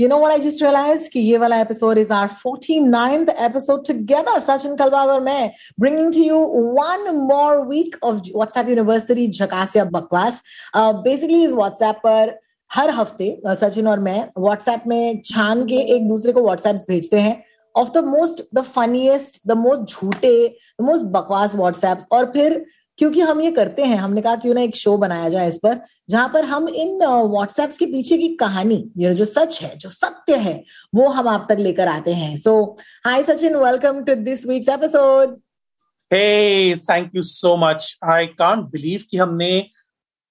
you know I just realise कि ये वाला episode is are forty ninth episode together Sachin Kalbag और मैं bringing to you one more week of WhatsApp university झकासिया बकवास basically is WhatsApp पर हर हफ़्ते uh, Sachin और मैं व्हाट्सएप में छान के एक दूसरे को व्हाट्सएप भेजते हैं of the most the funniest the most झूठे मोस्ट बकवास व्हाट्सएप और फिर क्योंकि हम ये करते हैं हमने कहा क्यों ना एक शो बनाया जाए इस पर जहाँ पर हम इन व्हाट्सएप के पीछे की कहानी ये जो सच है जो सत्य है वो हम आप तक लेकर आते हैं। So hi Sachin welcome to this week's episode hey thank you so much I can't believe कि हमने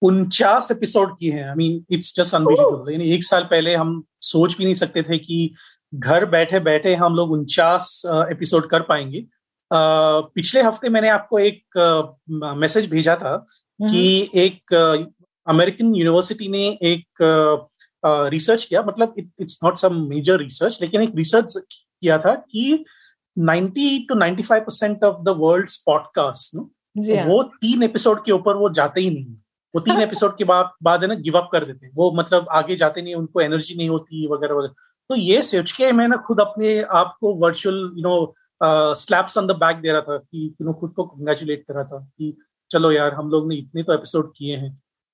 उनचास एपिसोड किए हैं। I mean it's just unbelievable यानी एक साल पहले हम सोच भी नहीं सकते थे कि घर बैठे बैठे हम लोग उनचास एपिसोड कर पाएँगे। पिछले हफ़्ते मैंने आपको एक मैसेज भेजा था कि एक अमेरिकन यूनिवर्सिटी ने एक रिसर्च किया मतलब it's not some major research लेकिन एक रिसर्च किया था कि 90 to 95 percent of the world podcast वो तीन एपिसोड के ऊपर वो जाते ही नहीं वो तीन एपिसोड के बाद बाद है ना गिव अप कर देते हैं। वो मतलब आगे जाते नहीं उनको एनर्जी नहीं होती वगैरह वगैरह। तो ये सोच के मैं ना खुद अपने आप को virtual you know slaps on the back दे रहा था कि यू नो खुद को कंग्रेचुलेट कर रहा था कि, चलो यार, हम लोग ने इतने तो एपिसोड किए हैं।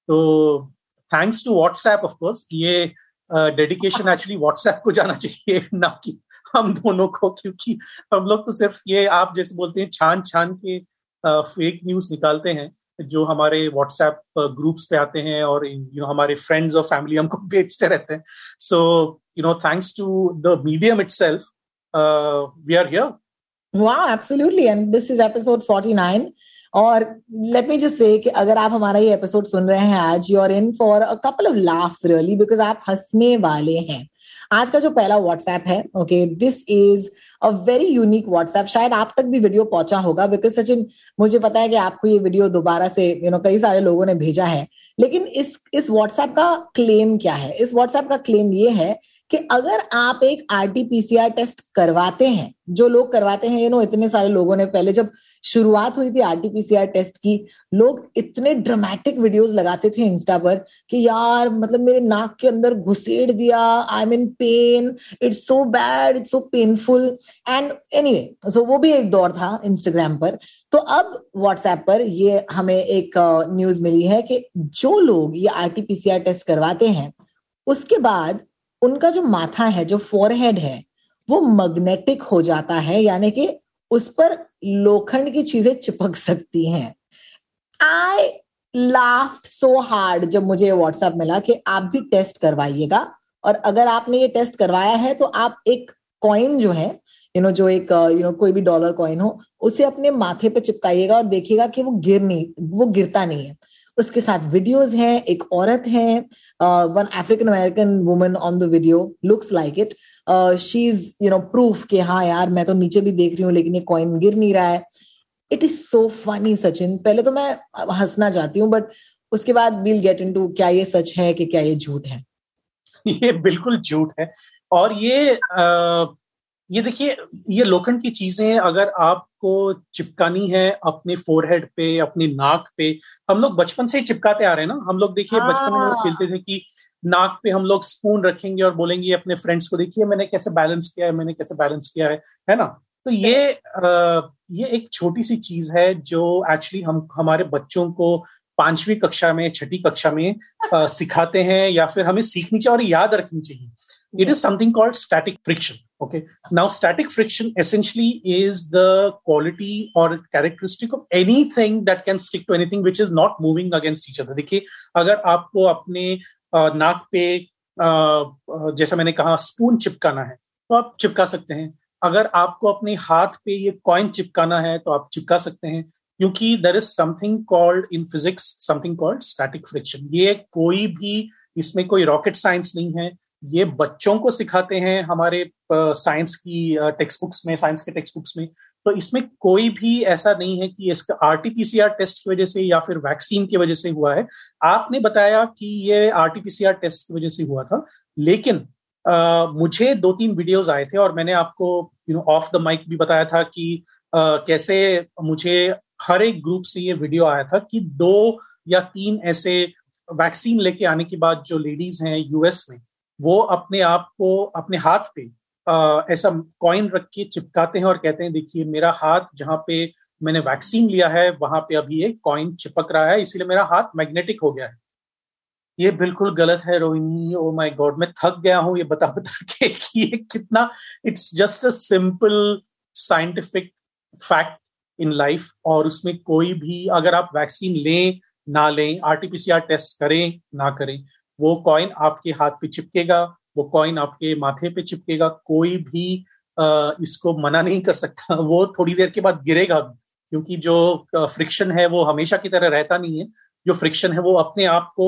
तो thanks to WhatsApp of course ये डेडिकेशन एक्चुअली व्हाट्सएप को जाना चाहिए, ना कि हम दोनों को, क्योंकि हम लोग तो सिर्फ़ ये, आप जैसे बोलते हैं छान छान के फेक न्यूज़ निकालते हैं, जो हमारे व्हाट्सएप ग्रुप्स पे आते हैं और यू नो हमारे फ्रेंड्स और फैमिली हमको बेचते रहते हैं। So you know thanks to the medium itself we are here Wow, absolutely. And this is episode 49. और लेट मी जस्ट से कि अगर आप हमारा ये एपिसोड सुन रहे हैं आज you are in for a couple of laughs really because आप हंसने वाले हैं आज का जो पहला व्हाट्सएप है okay this is a very unique WhatsApp शायद आप तक भी वीडियो पहुँचा होगा बिकॉज़ सचिन मुझे पता है कि आपको ये वीडियो दोबारा से यू you नो know, कई सारे लोगों ने भेजा है लेकिन इस इस व्हाट्सएप का क्लेम क्या है इस व्हाट्सएप का क्लेम ये है कि अगर आप एक आरटीपीसीआर टेस्ट करवाते हैं, जो लोग करवाते हैं यू नो इतने सारे लोगों ने पहले जब शुरुआत हुई थी आरटीपीसीआर टेस्ट की, लोग इतने ड्रामेटिक वीडियोस लगाते थे इंस्टा पर कि यार मतलब मेरे नाक के अंदर घुसेड़ दिया I am in pain it's so bad it's so painful and anyway so वो भी एक दौर था इंस्टाग्राम पर। तो अब व्हाट्सएप पर ये हमें एक न्यूज़ मिली है कि जो लोग ये आरटीपीसीआर टेस्ट करवाते हैं, उसके बाद उनका जो माथा है, जो फोरहेड है, वो मैग्नेटिक हो जाता है, यानी कि उस पर लोखंड की चीज़ें चिपक सकती हैं। आई लाफ्ट सो हार्ड जब मुझे व्हाट्सएप मिला कि आप भी टेस्ट करवाइएगा। और अगर आपने ये टेस्ट करवाया है तो आप एक कॉइन जो है यू नो जो एक यू नो कोई भी डॉलर कॉइन हो, उसे अपने माथे पे चिपकाइएगा और देखिएगा कि वो गिर नहीं, वो गिरता नहीं है। उसके साथ वीडियोस हैं एक औरत है one African American woman on the video looks like it she is you know proof कि हाँ यार मैं तो नीचे भी देख रही हूँ लेकिन ये कॉइन गिर नहीं रहा है। It is so funny Sachin. पहले तो मैं हंसना चाहती हूँ बट उसके बाद वील गेट इन क्या ये सच है कि क्या ये झूठ है। ये बिल्कुल झूठ है। और ये आ, ये देखिए ये लोखंड की चीज़ें अगर आपको चिपकानी है अपने फोरहेड पे अपनी नाक पे हम लोग बचपन से ही चिपकाते आ रहे हैं ना। हम लोग देखिए बचपन में हाँ। खेलते थे कि नाक पे हम लोग स्पून रखेंगे और बोलेंगे अपने फ्रेंड्स को देखिए मैंने कैसे बैलेंस किया है मैंने कैसे बैलेंस किया है। है ना? तो ये आ, ये एक छोटी सी चीज़ है जो एक्चुअली हम हमारे बच्चों को पांचवी कक्षा में छठी कक्षा में आ, सिखाते हैं या फिर हमें सीखनी चाहिए और याद रखनी चाहिए। It is something called static friction. Okay. Now, static friction essentially is the quality or characteristic of anything that can stick to anything which is not moving against each other. देखिए, अगर आपको अपने नाक पे जैसा मैंने कहा स्पून चिपकाना है तो आप चिपका सकते हैं। अगर आपको अपने हाथ पे ये कॉइन चिपकाना है तो आप चिपका सकते हैं, क्योंकि there is something called in physics something called static friction ये कोई भी, इसमें कोई रॉकेट साइंस नहीं है। ये बच्चों को सिखाते हैं हमारे साइंस की टेक्स्ट बुक्स में साइंस के टेक्स्ट बुक्स में। तो इसमें कोई भी ऐसा नहीं है कि इसका आरटीपीसीआर टेस्ट की वजह से या फिर वैक्सीन की वजह से हुआ है। आपने बताया कि ये आरटीपीसीआर टेस्ट की वजह से हुआ था लेकिन आ, मुझे दो तीन वीडियोस आए थे और मैंने आपको you know of the mic भी बताया था कि आ, कैसे मुझे हर एक ग्रुप से ये वीडियो आया था कि दो या तीन ऐसे वैक्सीन लेके आने के बाद जो लेडीज़ हैं यूएस में वो अपने आप को अपने हाथ पे आ, ऐसा कॉइन रख के चिपकाते हैं और कहते हैं देखिए मेरा हाथ जहाँ पे मैंने वैक्सीन लिया है वहाँ पे अभी एक कॉइन चिपक रहा है इसीलिए मेरा हाथ मैग्नेटिक हो गया है। ये बिल्कुल गलत है रोहिणी। ओ माय गॉड मैं थक गया हूँ ये बता बता के कि ये कितना it's just a simple scientific fact in life और उसमें कोई भी अगर आप वैक्सीन लें ना लें आरटीपीसीआर टेस्ट करें ना करें वो कॉइन आपके हाथ पे चिपकेगा वो कॉइन आपके माथे पे चिपकेगा कोई भी आ, इसको मना नहीं कर सकता। वो थोड़ी देर के बाद गिरेगा भी क्योंकि जो फ्रिक्शन है वो हमेशा की तरह रहता नहीं है। जो फ्रिक्शन है वो अपने आप को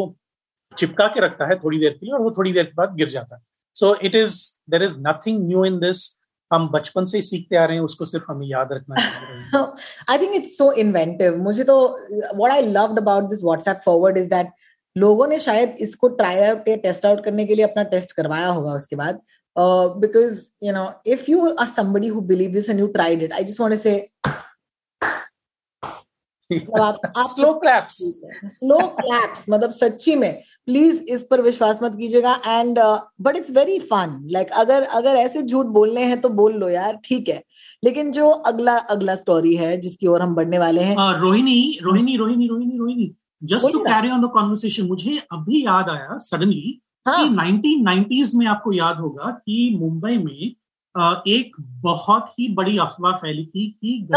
चिपका के रखता है थोड़ी देर के लिए और वो थोड़ी देर के बाद गिर जाता है। So it is there is nothing new in this हम बचपन से सीखते आ रहे हैं उसको सिर्फ़ हमें याद रखना I think it's so inventive मुझे तो what I loved about this WhatsApp forward is that लोगों ने शायद इसको ट्राई आउट या टेस्ट आउट करने के लिए अपना टेस्ट करवाया होगा उसके बाद। Because you know if you are somebody who believe this and you tried it I just want to say आप, स्लो क्लैप्स स्लो क्लैप्स मतलब सच्ची में। प्लीज़ इस पर विश्वास मत कीजिएगा and but it's very fun like अगर अगर ऐसे झूठ बोलने हैं तो बोल लो यार ठीक है। लेकिन जो अगला अगला स्टोरी है जिसकी ओर हम बढ़ने वाले हैं Rohini Rohini Rohini Rohini Rohini. Just to carry on the conversation मुझे अभी याद आया सडनली हाँ. कि 1990s में आपको याद होगा कि मुंबई में एक बहुत ही बड़ी अफवाह फैली थी कि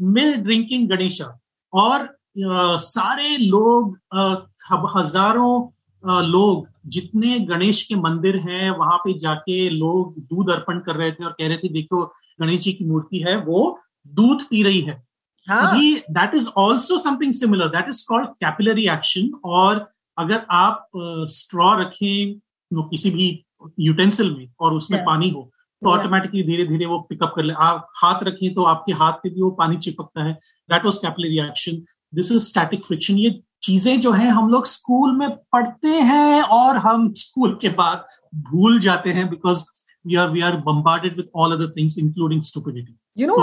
मिल्क ड्रिंकिंग गणेशा। और सारे लोग हज़ारों लोग जितने गणेश के मंदिर हैं वहाँ पे जाके लोग दूध अर्पण कर रहे थे और कह रहे थे देखो गणेश जी की मूर्ति है वो दूध पी रही है। That is also something similar that is called capillary action और अगर आप स्ट्रॉ uh, रखें नो किसी भी यूटेंसिल में और उसमें yeah. पानी हो तो ऑटोमेटिकली धीरे धीरे वो पिकअप कर ले। आप हाथ रखें तो आपके हाथ पे भी वो पानी चिपकता है। That was capillary action this is static friction ये चीज़ें जो है हम लोग स्कूल में पढ़ते हैं और हम स्कूल के बाद भूल जाते हैं because we are we are bombarded with all other things including stupidity you know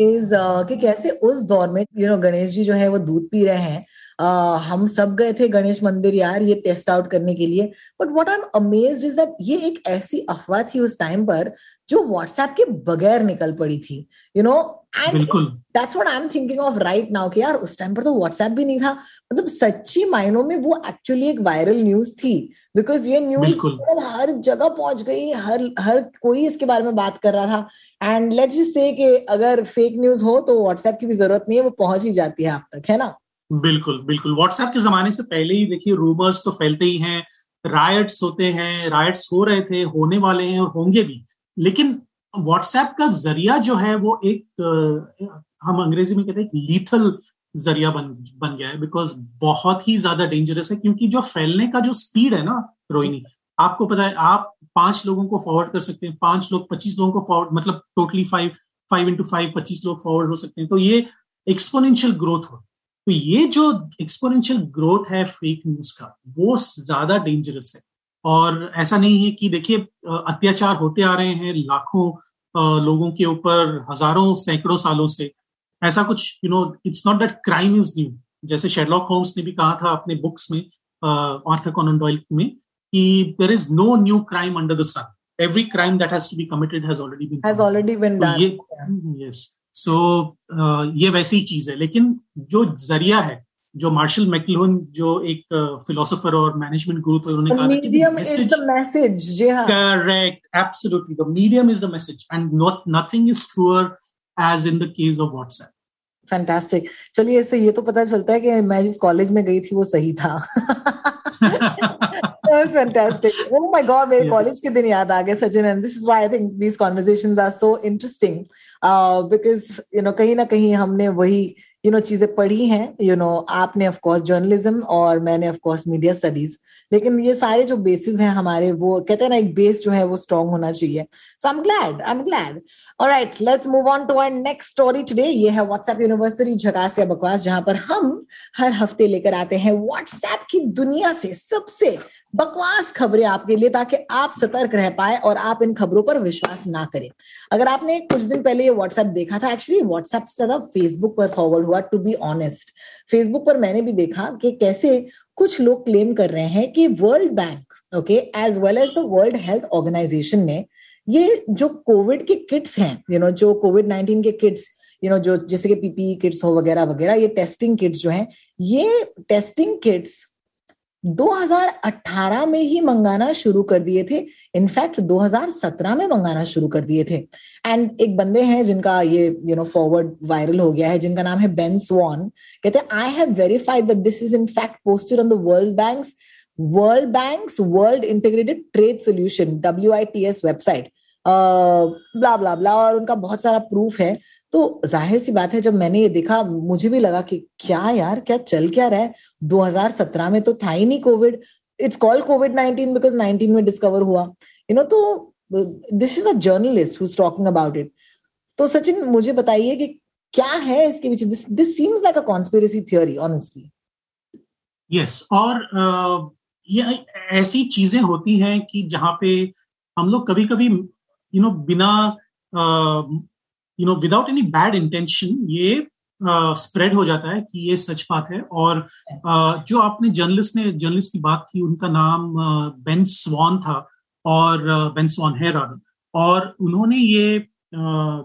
is कि कैसे उस दौर में you you know know, Ganesh ji जो है वो दूध पी रहे हैं। Uh, हम सब गए थे गणेश मंदिर यार ये टेस्ट आउट करने के लिए। But what I am amazed is that ये एक ऐसी अफवाह थी उस टाइम पर जो व्हाट्सएप के बगैर निकल पड़ी थी you know and that's what I am thinking of right now कि यार उस टाइम पर तो व्हाट्सएप भी नहीं था। मतलब सच्ची मायनों में वो एक्चुअली एक वायरल न्यूज़ थी। बिकॉज़ ये न्यूज़ हर जगह पहुँच गई हर हर कोई इसके बारे में बात कर रहा था। एंड लेट्स जस्ट से कि अगर फेक न्यूज़ हो तो व्हाट्सएप की भी ज़रूरत नहीं है, वो पहुँच ही जाती है आप तक, है ना? बिल्कुल बिल्कुल। व्हाट्सएप के जमाने से पहले ही देखिए रूमर्स तो फैलते ही हैं रायट्स होते हैं रायट्स हो रहे थे, होने वाले हैं और होंगे भी। लेकिन व्हाट्सएप का ज़रिया जो है, वो एक हम अंग्रेज़ी में कहते हैं लीथल ज़रिया बन बन गया है बिकॉज़ बहुत ही ज़्यादा डेंजरस है, क्योंकि जो फैलने का जो स्पीड है ना, रोहिणी, आपको पता है, आप पाँच लोगों को फॉरवर्ड कर सकते हैं, पाँच लोग, पच्चीस लोगों को फॉरवर्ड मतलब totally five five into five पच्चीस लोग फॉरवर्ड हो सकते हैं। तो ये एक्सपोनेंशियल ग्रोथ हो। तो ये जो एक्सपोनेंशियल ग्रोथ है फेक न्यूज़ का, वो ज़्यादा डेंजरस है। और ऐसा नहीं है कि देखिए अत्याचार होते आ रहे हैं लाखों लोगों के ऊपर, हज़ारों, सैकड़ों सालों से। ऐसा कुछ you know it's not that crime is new जैसे शेडलॉक होम्स ने भी कहा था अपने बुक्स में आर्थर डॉयल में कि there is no new crime under the sun every crime that has to be committed has already been has already been done. ये, yes. So uh, ये वैसी ही चीज़ है। लेकिन जो ज़रिया है जो मार्शल मैकलोन जो एक फिलोसोफर और मैनेजमेंट गुरु थे उन्होंने कहा मीडियम इज़ द मैसेज जी हाँ। Correct absolutely the medium is the message and not nothing is truer as in the case of WhatsApp fantastic चलिए इससे ये तो पता चलता है कि मैं जिस कॉलेज में गई थी वो सही था। फैंटास्टिक ओह माय गॉड मेरे कॉलेज के दिन याद आ गए Sachin and this is why I think these conversations are so interesting because you know कहीं ना कहीं हमने वही यू नो चीज़ें पढ़ी हैं यू नो आपने ऑफ़ कोर्स जर्नलिज्म और मैंने ऑफ़ कोर्स मीडिया स्टडीज़ लेकिन ये सारे जो बेसिस हैं हमारे वो कहते हैं ना एक बेस जो है वो स्ट्रॉन्ग होना चाहिए. So I am glad I am glad alright let's move on to our next story today ये है व्हाट्सएप यूनिवर्सिटी झकास या बकवास जहाँ पर हम हर हफ़्ते लेकर आते हैं व्हाट्सएप की दुनिया से सबसे बकवास खबरें आपके लिए ताकि आप सतर्क रह पाए और आप इन खबरों पर विश्वास ना करें। अगर आपने कुछ दिन पहले ये व्हाट्सएप देखा था एक्चुअली व्हाट्सएप से ज़्यादा फेसबुक पर फॉरवर्ड हुआ टू बी ऑनेस्ट फेसबुक पर मैंने भी देखा कि कैसे कुछ लोग क्लेम कर रहे हैं कि World Bank okay as well as the World Health Organization ने ये जो कोविड के किट्स हैं यू नो जो कोविड नाइनटीन के किट्स यू नो जो, जैसे कि पीपीई किट्स हो वगैरह वगैरह ये टेस्टिंग किट्स जो हैं, ये टेस्टिंग किट्स 2018 में ही मंगाना शुरू कर दिए थे। इनफैक्ट 2017 में मंगाना शुरू कर दिए थे। एंड एक बंदे हैं जिनका ये यू नो फॉरवर्ड वायरल हो गया है, जिनका नाम है बेन स्वॉन कहते हैं I have verified that this is in fact posted on the World Bank's World Bank's World Integrated Trade Solution W I T S website blah blah blah और उनका बहुत सारा प्रूफ है। तो ज़ाहिर सी बात है, जब मैंने ये देखा, मुझे भी लगा कि क्या यार, क्या चल क्या रहा है? 2017 में तो था ही नहीं COVID. It's called COVID 19 because 19 में डिस्कवर हुआ। यू नो तो this is a journalist who talking about it तो सचिन, मुझे बताइए कि क्या है इसके पीछे? This this seems like a conspiracy theory honestly yes और ये ऐसी चीज़ें होती हैं कि जहाँ पे हम लोग कभी कभी यू नो बिना you know without any bad intention ये स्प्रेड uh, हो जाता है कि ये सच बात है। और uh, जो आपने जर्नलिस्ट ने जर्नलिस्ट की बात की उनका नाम बेन uh, स्वॉन था और बेन स्वॉन है राधन और उन्होंने ये uh,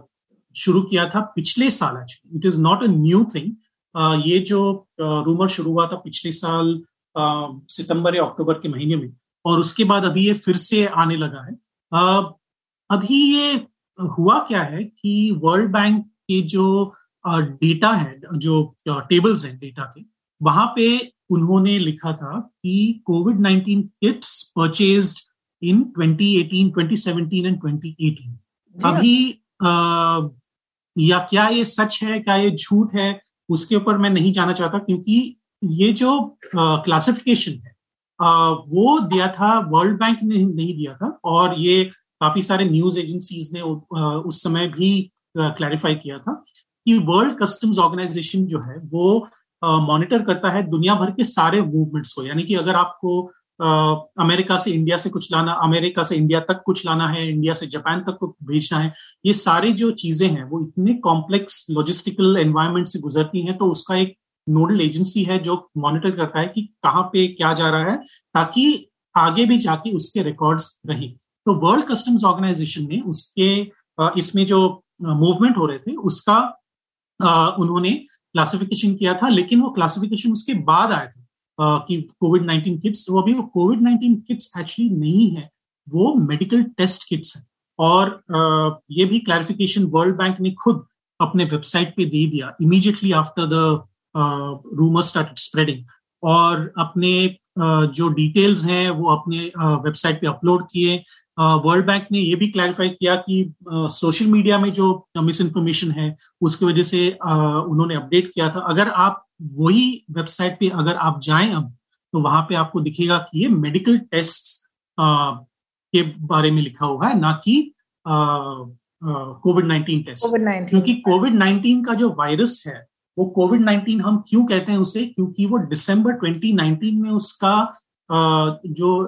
शुरू किया था पिछले साल actually it is not a new thing ये जो रूमर uh, शुरू हुआ था पिछले साल uh, सितंबर या अक्टूबर के महीने में और उसके बाद अभी ये फिर से आने लगा है। uh, अभी ये हुआ क्या है कि वर्ल्ड बैंक के जो डेटा है जो टेबल्स हैं डेटा के वहाँ पे उन्होंने लिखा था कि COVID 19 kits purchase in 2018, 2017 and 2018 अभी आ, या क्या ये सच है क्या ये झूठ है उसके ऊपर मैं नहीं जाना चाहता क्योंकि ये जो क्लासिफिकेशन है आ, वो दिया था वर्ल्ड बैंक ने नहीं दिया था और ये काफ़ी सारे न्यूज़ एजेंसीज ने उस समय भी क्लैरिफाई किया था कि वर्ल्ड कस्टम्स ऑर्गेनाइजेशन जो है, वो मॉनिटर करता है दुनिया भर के सारे मूवमेंट्स को। यानी कि अगर आपको अमेरिका से इंडिया से कुछ लाना, अमेरिका से इंडिया तक कुछ लाना है इंडिया से जापान तक को भेजना है, ये सारी जो चीज़ें हैं, वो इतने कॉम्प्लेक्स लॉजिस्टिकल एनवायरमेंट से गुजरती हैं तो उसका एक नोडल एजेंसी है जो मॉनिटर करता है कि कहाँ पे क्या जा रहा है, ताकि आगे भी जाके उसके रिकॉर्ड्स रहे। तो वर्ल्ड कस्टम्स ऑर्गेनाइजेशन ने उसके इसमें जो मूवमेंट हो रहे थे, उसका उन्होंने क्लासिफिकेशन किया था, लेकिन वो क्लासिफिकेशन उसके बाद आया था कि कोविड नाइन्टीन किट्स वो अभी वो कोविड नाइन्टीन किट्स एक्चुअली नहीं है, वो मेडिकल टेस्ट किट्स है। और ये भी क्लैरिफिकेशन वर्ल्ड बैंक ने खुद अपने वेबसाइट पे दे दिया immediately after the rumour started spreading और अपने जो डिटेल्स हैं, वो अपने वेबसाइट पे अपलोड किए वर्ल्ड बैंक ने यह भी क्लैरिफाई किया कि सोशल मीडिया में जो मिस इन्फॉर्मेशन है उसकी वजह से उन्होंने अपडेट किया था। अगर आप वही वेबसाइट पे अगर आप जाएँ अब तो वहाँ पे आपको दिखेगा कि ये मेडिकल टेस्ट के बारे में लिखा हुआ है ना कि कोविड नाइन्टीन टेस्ट क्योंकि कोविड नाइन्टीन का जो वायरस है वो कोविड नाइन्टीन हम क्यों कहते हैं उसे? क्योंकि वो दिसंबर 2019 में उसका जो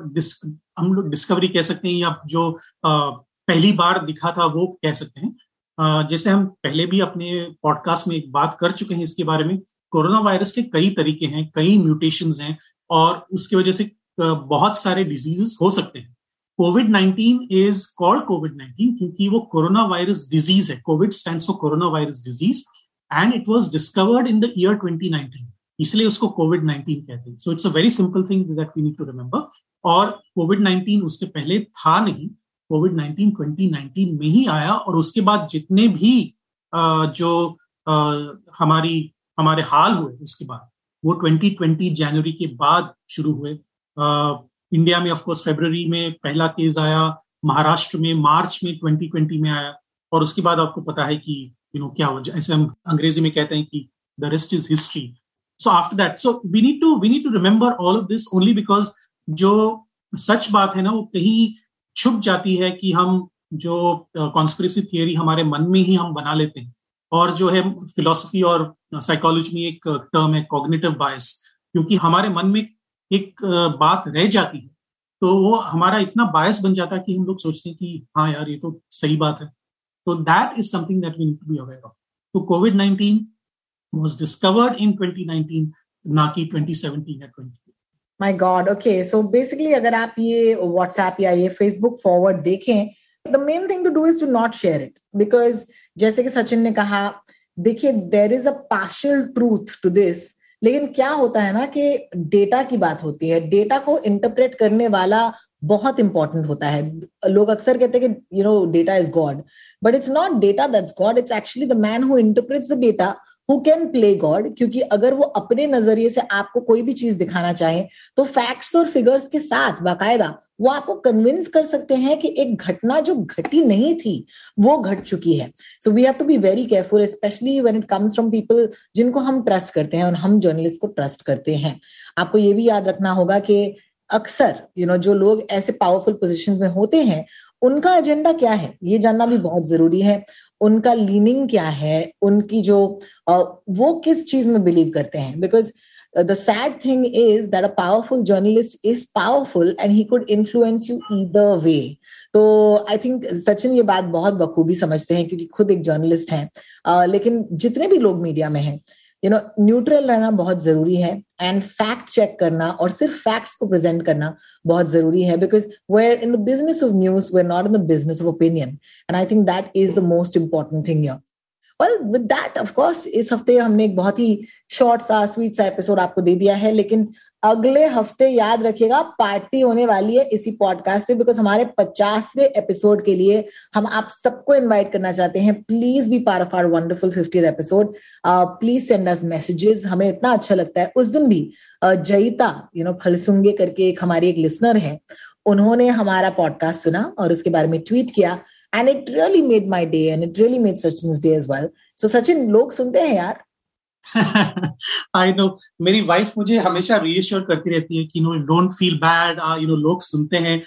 हम लोग डिस्कवरी कह सकते हैं या जो पहली बार दिखा था वो कह सकते हैं। जैसे हम पहले भी अपने पॉडकास्ट में एक बात कर चुके हैं इसके बारे में, कोरोना वायरस के कई तरीके हैं, कई म्यूटेशंस हैं और उसकी वजह से बहुत सारे डिजीजेस हो सकते हैं। COVID nineteen is called COVID nineteen क्योंकि वो कोरोना वायरस डिज़ीज़ है। COVID stand for corona virus disease and it was discovered in the year 2019 इसलिए उसको कोविड नाइनटीन कहते हैं। So it's a very simple thing that we need to remember और COVID nineteen उसके पहले था नहीं कोविड नाइनटीन ट्वेंटी नाइनटीन में ही आया और उसके बाद जितने भी जो हमारी, हमारे हाल हुए उसके बाद, वो 2020 जनवरी के बाद शुरू हुए। इंडिया में ऑफ़ कोर्स फेब्रवरी में पहला केस आया, महाराष्ट्र में मार्च में 2020 में आया और उसके बाद आपको पता है कि यू नो क्या हो ऐसे हम अंग्रेज़ी में कहते हैं कि the rest is history so after that so we need to we need to remember all of this only because जो सच बात है ना, वो कहीं छुप जाती है कि हम जो कॉन्स्पिरसी थियोरी हमारे मन में ही हम बना लेते हैं। और जो है फिलोसफी और साइकोलॉजी में एक टर्म है कॉग्निटिव बायस क्योंकि हमारे मन में एक बात रह जाती है। तो वो हमारा इतना बायस बन जाता है कि हम लोग सोचते हैं कि हाँ यार, ये तो सही बात है। तो that is something that we need to be aware of तो COVID nineteen was discovered in 2019 ना कि 2017 या 20 my God okay so basically अगर आप ये व्हाट्सएप या ये फेसबुक फॉरवर्ड देखें the main thing to do is to not share it because जैसे कि सचिन ने कहा, देखिए there is a partial truth to this लेकिन क्या होता है ना कि डेटा की बात होती है। डेटा को इंटरप्रेट करने वाला बहुत इंपॉर्टेंट होता है। लोग अक्सर कहते हैं कि you know data is God but it's not data that's God it's actually the man who interprets the data who can play God क्योंकि अगर वो अपने नज़रिए से आपको कोई भी चीज़ दिखाना चाहे तो फैक्ट्स और फिगर्स के साथ, बाकायदा, वो आपको कन्विंस कर सकते हैं कि एक घटना जो घटी नहीं थी, वो घट चुकी है। So we have to be very careful specially when it comes from people जिनको हम ट्रस्ट करते हैं, और हम जर्नलिस्ट को ट्रस्ट करते हैं। आपको ये भी याद रखना होगा कि अक्सर यू नो जो लोग ऐसे पावरफुल पोजिशन में होते हैं, उनका एजेंडा क्या है? ये जानना भी बहुत ज़रूरी है। उनका लीनिंग क्या है? उनकी जो वो किस चीज़ में बिलीव करते हैं? Because the sad thing is that a powerful journalist is powerful and he could influence you either way. तो आई थिंक सचिन ये बात बहुत बखूबी समझते हैं क्योंकि खुद एक जर्नलिस्ट हैं। लेकिन जितने भी लोग मीडिया में हैं यू नो न्यूट्रल रहना बहुत ज़रूरी है एंड फैक्ट चेक करना और सिर्फ़ फैक्ट्स को प्रेजेंट करना बहुत ज़रूरी है because we're in the business of news we're not in the business of opinion and I think that is the most important thing you're well with that of course इस हफ़्ते हमने एक बहुत ही शॉर्ट सा स्वीट सा episode आपको दे दिया है, लेकिन अगले हफ़्ते याद रखिएगा पार्टी होने वाली है इसी पॉडकास्ट पे बिकॉज़ हमारे पचासवे एपिसोड के लिए हम आप सबको इनवाइट करना चाहते हैं। Please be part of our wonderful fifty episode please send us messages हमें इतना अच्छा लगता है। उस दिन भी uh, जयिता यू नो फलसुंगे करके एक हमारी एक लिसनर है। उन्होंने हमारा पॉडकास्ट सुना और उसके बारे में ट्वीट किया। And it really made my day and it really made Sachin day as well so Sachin लोग सुनते हैं यार? आई नो मेरी वाइफ मुझे हमेशा रीअश्योर करती रहती है कि no don't feel bad you know लोग सुनते हैं।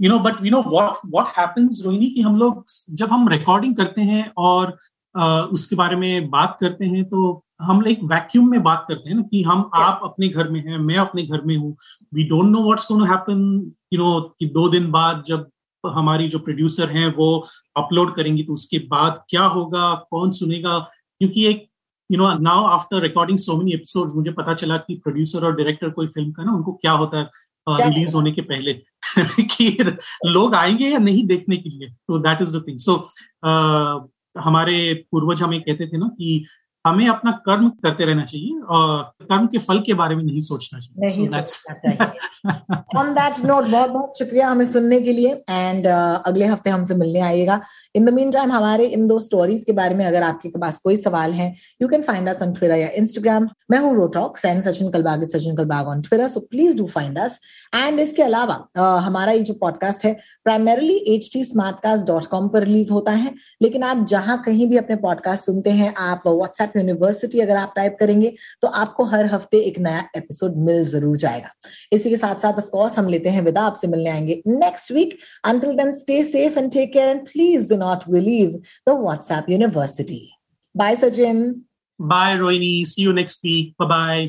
You know but you know what what happens Rohini कि हम लोग जब हम रिकॉर्डिंग करते हैं और uh, उसके बारे में बात करते हैं तो हम एक वैक्यूम में बात करते हैं ना कि हम yeah. आप अपने घर में हैं मैं अपने घर में हूँ। We don't know what's to happen you know कि दो दिन बाद जब हमारी जो प्रोड्यूसर हैं वो अपलोड करेंगी तो उसके बाद क्या होगा कौन सुनेगा? क्योंकि एक you know now after recording so many episode मुझे पता चला कि प्रोड्यूसर और डायरेक्टर कोई फ़िल्म का ना उनको क्या होता है रिलीज़ uh, होने के पहले कि लोग आएँगे या नहीं देखने के लिए? तो that is the thing so हमारे पूर्वज हमें कहते थे ना कि हमें अपना कर्म करते रहना चाहिए और कर्म के फल के बारे में नहीं सोचना चाहिए। ऑन दैट नोट बहुत बहुत शुक्रिया हमें सुनने के लिए। एंड uh, अगले हफ़्ते हमसे मिलने आइएगा। इन द मीन टाइम हमारे इन दो स्टोरीज के बारे में अगर आपके पास कोई सवाल है you can find us on Twitter या इंस्टाग्राम मैं हूँ रोटॉक्स and Sachin Kalbag Sachin Kalbag on Twitter so please do find us and इसके अलावा uh, हमारा ये जो पॉडकास्ट है primarily H T dot com पर रिलीज़ होता है। लेकिन आप जहाँ कहीं भी अपने पॉडकास्ट सुनते हैं आप व्हाट्सएप यूनिवर्सिटी अगर आप टाइप करेंगे तो आपको हर हफ़्ते एक नया एपिसोड मिल ज़रूर जाएगा। इसी के साथ साथ ऑफकोर्स हम लेते हैं विदा। आपसे मिलने आएँगे next week until then stay safe and take care and please do not believe the WhatsApp university bye Sachin bye Rohini see you next week bye